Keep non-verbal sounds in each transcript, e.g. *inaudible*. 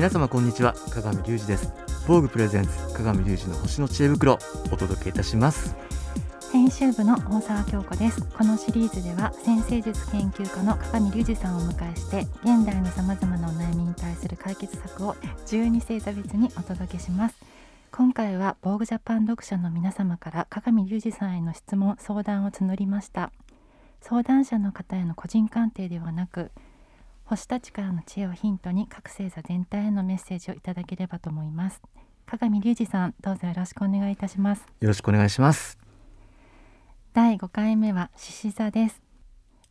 皆様こんにちは。鏡隆二です。防具プレゼンツ鏡隆二の星の知恵袋お届けいたします。編集部の大沢京子です。このシリーズでは先生術研究家の鏡隆二さんをお迎えして現代のさまざまなお悩みに対する解決策を12星座別にお届けします。今回は防具ジャパン読者の皆様から鏡隆二さんへの質問相談を募りました。相談者の方への個人鑑定ではなく星たちからの知恵をヒントに各星座全体へのメッセージをいただければと思います。鏡隆二さんどうぞよろしくお願いいたします。よろしくお願いします。第5回目は獅子座です。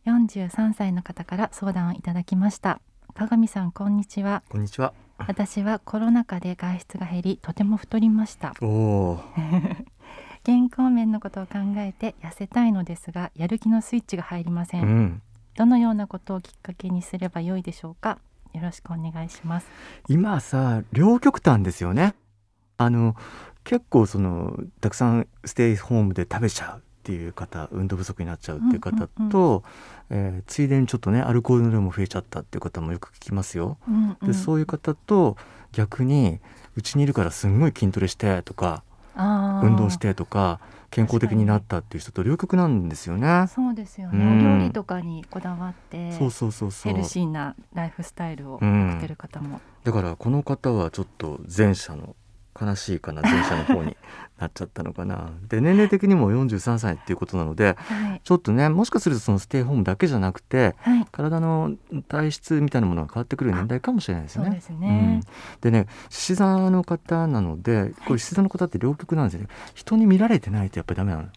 43歳の方から相談をいただきました。鏡さんこんにちは。こんにちは。私はコロナ禍で外出が減りとても太りました。おお *laughs* 健康面のことを考えて痩せたいのですがやる気のスイッチが入りません、うんどのようなことをきっかけにすれば良いでしょうか？よろしくお願いします。今さ両極端ですよね。あの結構そのたくさんステイホームで食べちゃうっていう方運動不足になっちゃうっていう方と、えーついでにちょっとねアルコールの量も増えちゃったっていう方もよく聞きますよ。うんうん。でそういう方と逆にうちにいるからすんごい筋トレしてとか運動してとか健康的になったっていう人と両極なんですよね。そうですよね、うん。お料理とかにこだわってそうそうそうそう。ヘルシーなライフスタイルをうん。送ってる方も、だからこの方はちょっと前者の悲しいかな前者の方になっちゃったのかな。で年齢的にも43歳っていうことなのではいちょっとねもしかするとそのステイホームだけじゃなくてはい体の体質みたいなものが変わってくる年代かもしれないですよね。ですね、うん、でね獅子座の方なのでこれ獅子座の方って両極なんですよね人に見られてないとやっぱりダメなの。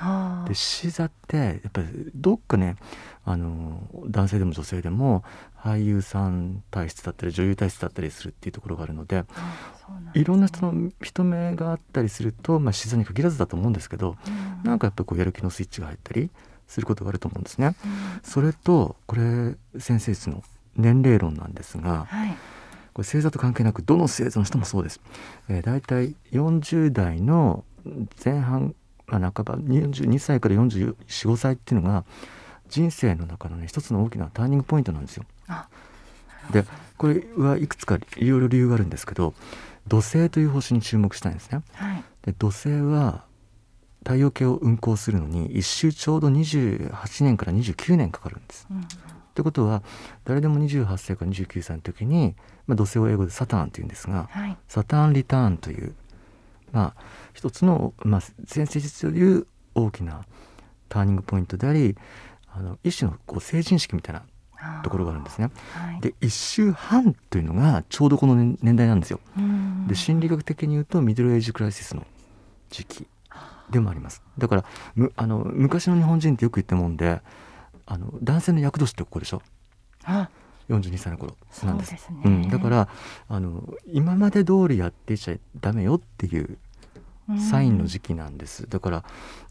はあで獅子座ってやっぱりどっかねあの男性でも女性でも俳優さん体質だったり女優体質だったりするっていうところがあるのでね。いろんな人の人目があったりすると、まあ、座に限らずだと思うんですけどうん。なんかやっぱりこうやる気のスイッチが入ったりすることがあると思うんですね。うん。それとこれ先生術の年齢論なんですがはい。これ星座と関係なくどの星座の人もそうです。えー、大体40代の前半、まあ、半ば42歳から445歳っていうのが人生の中のね一つの大きなターニングポイントなんですよ。あでこれはいくつかいろいろ理由があるんですけど土星という星に注目したいんですね。はいで土星は太陽系を運行するのに一周ちょうど28年から29年かかるんです。うんってことは誰でも28歳から29歳の時に、まあ、土星を英語でサターンっていうんですがはいサターンリターンという、まあ、一つの、まあ、先生術という大きなターニングポイントでありあの一種のこう成人式みたいなところがあるんですね。はい。で一周半というのがちょうどこの年年代なんですよ。うん。で心理学的に言うとミドルエイジクライシスの時期でもあります。だからむあの昔の日本人ってよく言ったもんであの男性の厄年ってここでしょ。あ42歳の頃なんです。ね。うん、だからあの今まで通りやっていちゃダメよっていうサインの時期なんです、だから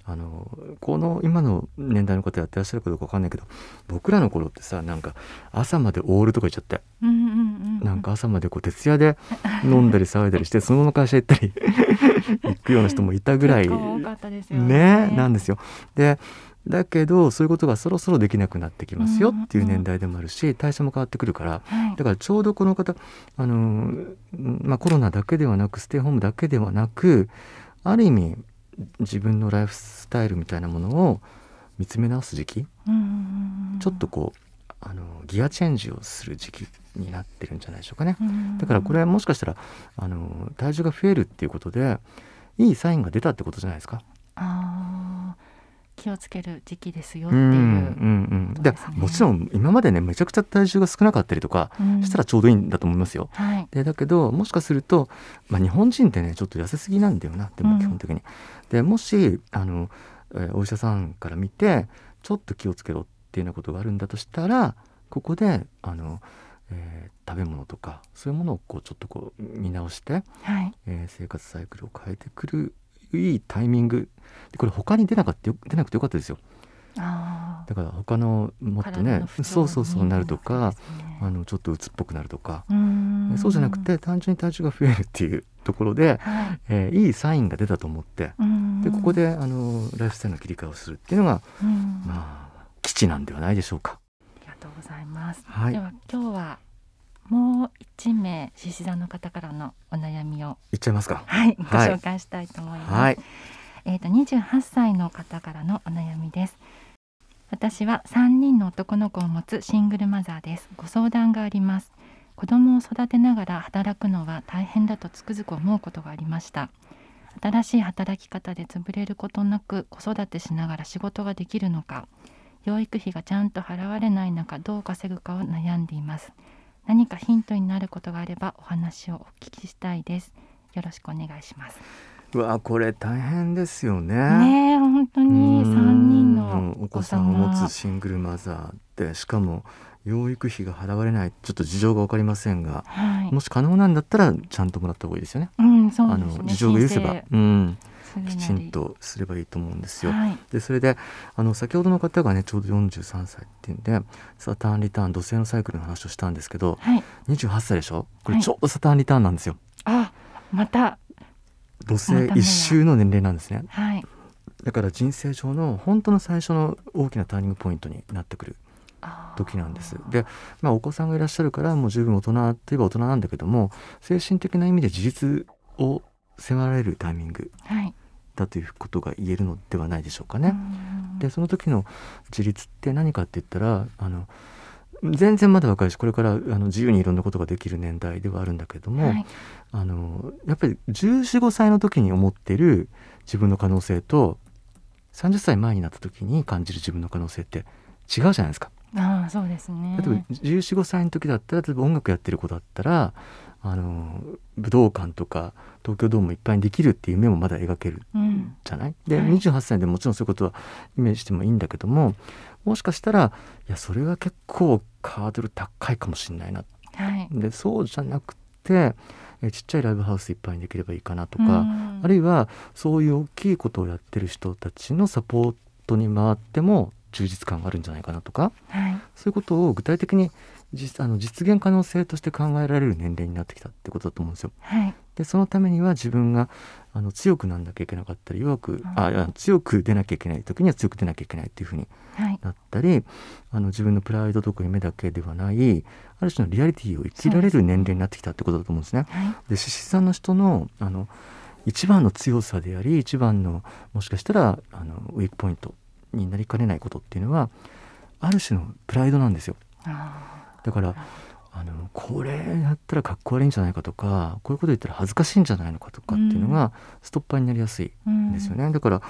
あのこの今の年代の方やってらっしゃるかどうかわかんないけど僕らの頃ってさなんか朝までオールとか言っちゃって。うんうんうんうん。なんか朝までこう徹夜で飲んだり騒いだりしてそのまま会社行ったり *laughs* 行くような人もいたぐらい。結構多かったですよね。ねなんですよ。でだけどそういうことがそろそろできなくなってきますよっていう年代でもあるし代謝も変わってくるから。はい。だからちょうどこの方あのー、まあ、コロナだけではなくステイホームだけではなくある意味自分のライフスタイルみたいなものを見つめ直す時期ちょっとこうあのギアチェンジをする時期になってるんじゃないでしょうかね。うん。だからこれはもしかしたらあの体重が増えるっていうことでいいサインが出たってことじゃないですか。気をつける時期ですよっていう、うんうんうん、でもちろん今までねめちゃくちゃ体重が少なかったりとかうん。したらちょうどいいんだと思いますよ。はい。でだけどもしかすると、まあ、日本人ってねちょっと痩せすぎなんだよなでうん。も基本的に。でもしあの、えーお医者さんから見てちょっと気をつけろっていうようなことがあるんだとしたらここであの、えー食べ物とかそういうものをこうちょっとこう見直して、はい。えー生活サイクルを変えてくるいいタイミング。でこれ他に出なかったよ出なくてよかったですよ。あだから他のもっとねそうそうそうなるとか、あのちょっと鬱っぽくなるとか、うん。そうじゃなくて単純に体重が増えるっていうところで、はい。えーいいサインが出たと思ってうん。でここであのライフスタイルの切り替えをするっていうのが、うん。まあ基地なんではないでしょうか。ありがとうございます、はい。では今日はもう一名獅子座の方からのお悩みを。いっちゃいますか。はいごはい。紹介したいと思います、はい。えっ、と28歳の方からのお悩みです。私は3人の男の子を持つシングルマザーです。ご相談があります。子供を育てながら働くのは大変だとつくづく思うことがありました。新しい働き方で潰れることなく子育てしながら仕事ができるのか養育費がちゃんと払われない中どう稼ぐかを悩んでいます何かヒントになることがあればお話をお聞きしたいです。よろしくお願いします。うわこれ大変ですよね。ねえ本当に。三人のうんお子さんを持つシングルマザーでしかも養育費が払われない。ちょっと事情が分かりませんがはい。もし可能なんだったらちゃんともらった方がいいですよね。うんそうあですね。の事情が許せば、うん、きちんとすればいいと思うんですよ。はい。でそれであの先ほどの方がねちょうど43歳っていうんでサターンリターン土星のサイクルの話をしたんですけどはい。28歳でしょ？こはい。れちょうどサターンリターンなんですよ。あまた土星一周の年齢なんですね。はい。だから人生上の本当の最初の大きなターニングポイントになってくる時なんです。で、まあ、お子さんがいらっしゃるからもう十分大人といえば大人なんだけども精神的な意味で自立を迫られるタイミングはいだということが言えるのではないでしょうかね。うんでその時の自立って何かって言ったらあの全然まだ若いしこれからあの自由にいろんなことができる年代ではあるんだけども、はいあのやっぱり1415歳の時に思ってる自分の可能性と30歳前になった時に感じる自分の可能性って違うじゃないですか。あーそうですね。例えば1415歳の時だったら例えば音楽やってる子だったらあの武道館とか東京ドームいっぱいにできるっていう夢もまだ描けるうん。じゃない？で、はい。28歳でもちろんそういうことはイメージしてもいいんだけどももしかしたらいやそれは結構ハードル高いかもしれないな。はい。でそうじゃなくてえちっちゃいライブハウスいっぱいにできればいいかなとか、うん。あるいはそういう大きいことをやってる人たちのサポートに回っても充実感があるんじゃないかなとかはい。そういうことを具体的に実あの実現可能性として考えられる年齢になってきたってことだと思うんですよ。はい。でそのためには自分があの強くなんなきゃいけなかったり弱くあいや強く出なきゃいけない時には強く出なきゃいけないっていうふうにはい。なったりあの自分のプライドとか夢だけではないある種のリアリティを生きられる年齢になってきたってことだと思うんですね。はい。で獅子座の人のあの一番の強さであり一番のもしかしたらあのウィークポイントになりかねないことっていうのはある種のプライドなんですよ。あだからあのこれやったらかっこ悪いんじゃないかとかこういうこと言ったら恥ずかしいんじゃないのかとかっていうのがストッパーになりやすいんんですよね、だから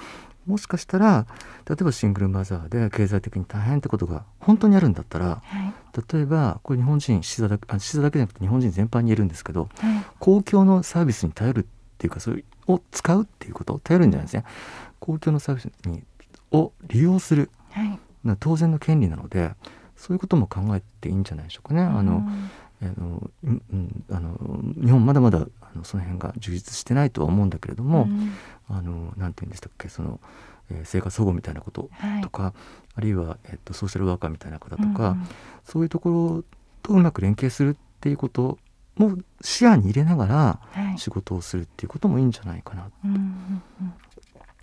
もしかしたら例えばシングルマザーで経済的に大変ってことが本当にあるんだったらはい。例えばこれ日本人獅子座だけあ獅子座だけじゃなくて日本人全般に言えるんですけどはい。公共のサービスに頼るっていうかそれを使うっていうこと頼るんじゃないですね。公共のサービスにを利用する。はい。当然の権利なのでそういうことも考えていいんじゃないでしょうかね。あのうんあのあの日本まだまだあのその辺が充実してないとは思うんだけれども、うん。あのなんて言うんでしたっけその、えー生活保護みたいなことはい。とか、あるいは、えっと、ソーシャルワーカーみたいな方とか、うんうん。そういうところとうまく連携するっていうことも視野に入れながらはい。仕事をするっていうこともいいんじゃないかな。うんうんうん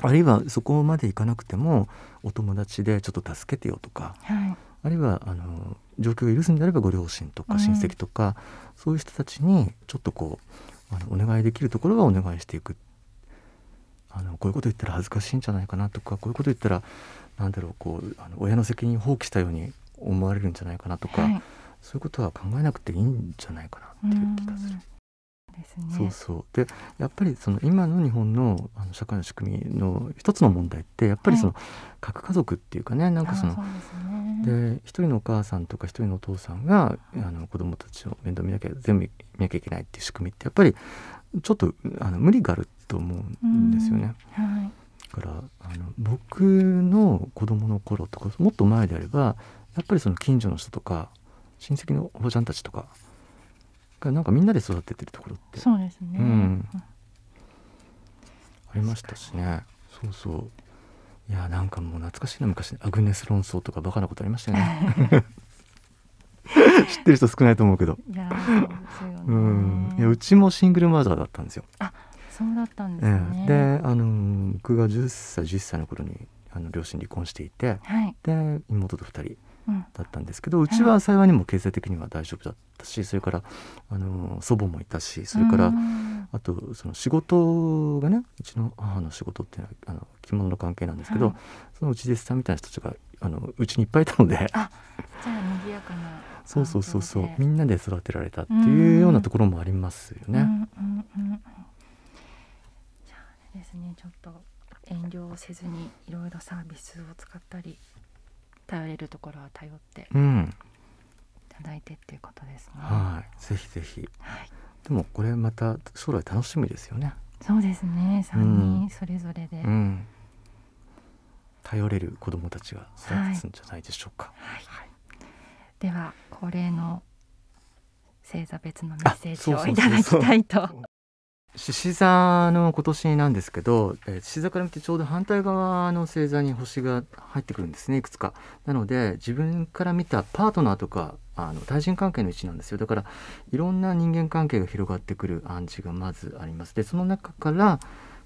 あるいはそこまでいかなくてもお友達でちょっと助けてよとかはい。あるいはあの状況が許すんであればご両親とうん。か親戚とか、そういう人たちにちょっとこうあのお願いできるところはお願いしていく。あのこういうこと言ったら恥ずかしいんじゃないかなとかこういうこと言ったらなんだろうこうあの親の責任を放棄したように思われるんじゃないかなとか、はい。そういうことは考えなくていいんじゃないかなっていう気がする。うんですね。そうそう。でやっぱりその今の日本のあの社会の仕組みの一つの問題ってやっぱりその、核家族っていうかねなんかそのですね。で一人のお母さんとか一人のお父さんがあの子供たちを面倒見なきゃ全部見なきゃいけないっていう仕組みってやっぱりちょっとあの無理があると思うんですよね。だからあの僕の子供の頃とかもっと前であればやっぱりその近所の人とか親戚のおばちゃんたちとかがなんかみんなで育ててるところってそうですね。うん。ありましたしね。そうそう。いやなんかもう懐かしいな昔。アグネス論争とかバカなことありましたよね。*laughs* 知ってる人少ないと思うけど。いやそうね。うん。いやうちもシングルマザーだったんですよ、そうだったんですえね。えであのー僕が10歳11歳の頃にあの両親離婚していてはい。で妹と2人だったんですけど、うちは幸いにも経済的には大丈夫だったしそれからあの祖母もいたしそれからあとその仕事がねうちの母の仕事っていうのはあの着物の関係なんですけど、そのうちでさんみたいな人たちがあのうちにいっぱいいたので。あじゃあ賑やかなそうそうそうそう。みんなで育てられたっていうようなところもありますよね。うんうんうん、じゃあですねちょっと遠慮せずにいろいろサービスを使ったり頼れるところは頼っていただいてっていうことですね。はい。ぜひぜひ、はい、でもこれまた将来楽しみですよね。そうですね。3人それぞれで、うん、頼れる子どもたちが育つんじゃないでしょうか。はい、はい、では恒例の星座別のメッセージをいただきたいと獅子座の今年なんですけど獅子座から見てちょうど反対側の星座に星が入ってくるんですねいくつか。なので自分から見たパートナーとかあの対人関係の位置なんですよだからいろんな人間関係が広がってくる暗示がまずあります。でその中から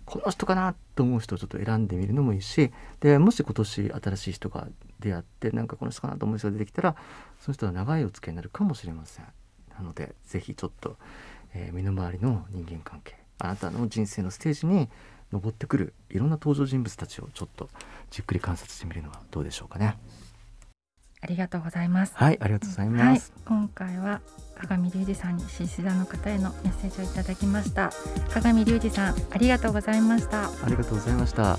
この人かなと思う人をちょっと選んでみるのもいいしでもし今年新しい人が出会ってなんかこの人かなと思う人が出てきたらその人は長いお付き合いになるかもしれません。なので是非ちょっと、えー、身の回りの人間関係あなたの人生のステージに登ってくるいろんな登場人物たちをちょっとじっくり観察してみるのはどうでしょうかね。ありがとうございます。はい、ありがとうございます。はい、今回は鏡隆二さんに獅子座の方へのメッセージをいただきました。鏡隆二さん、ありがとうございました。ありがとうございました。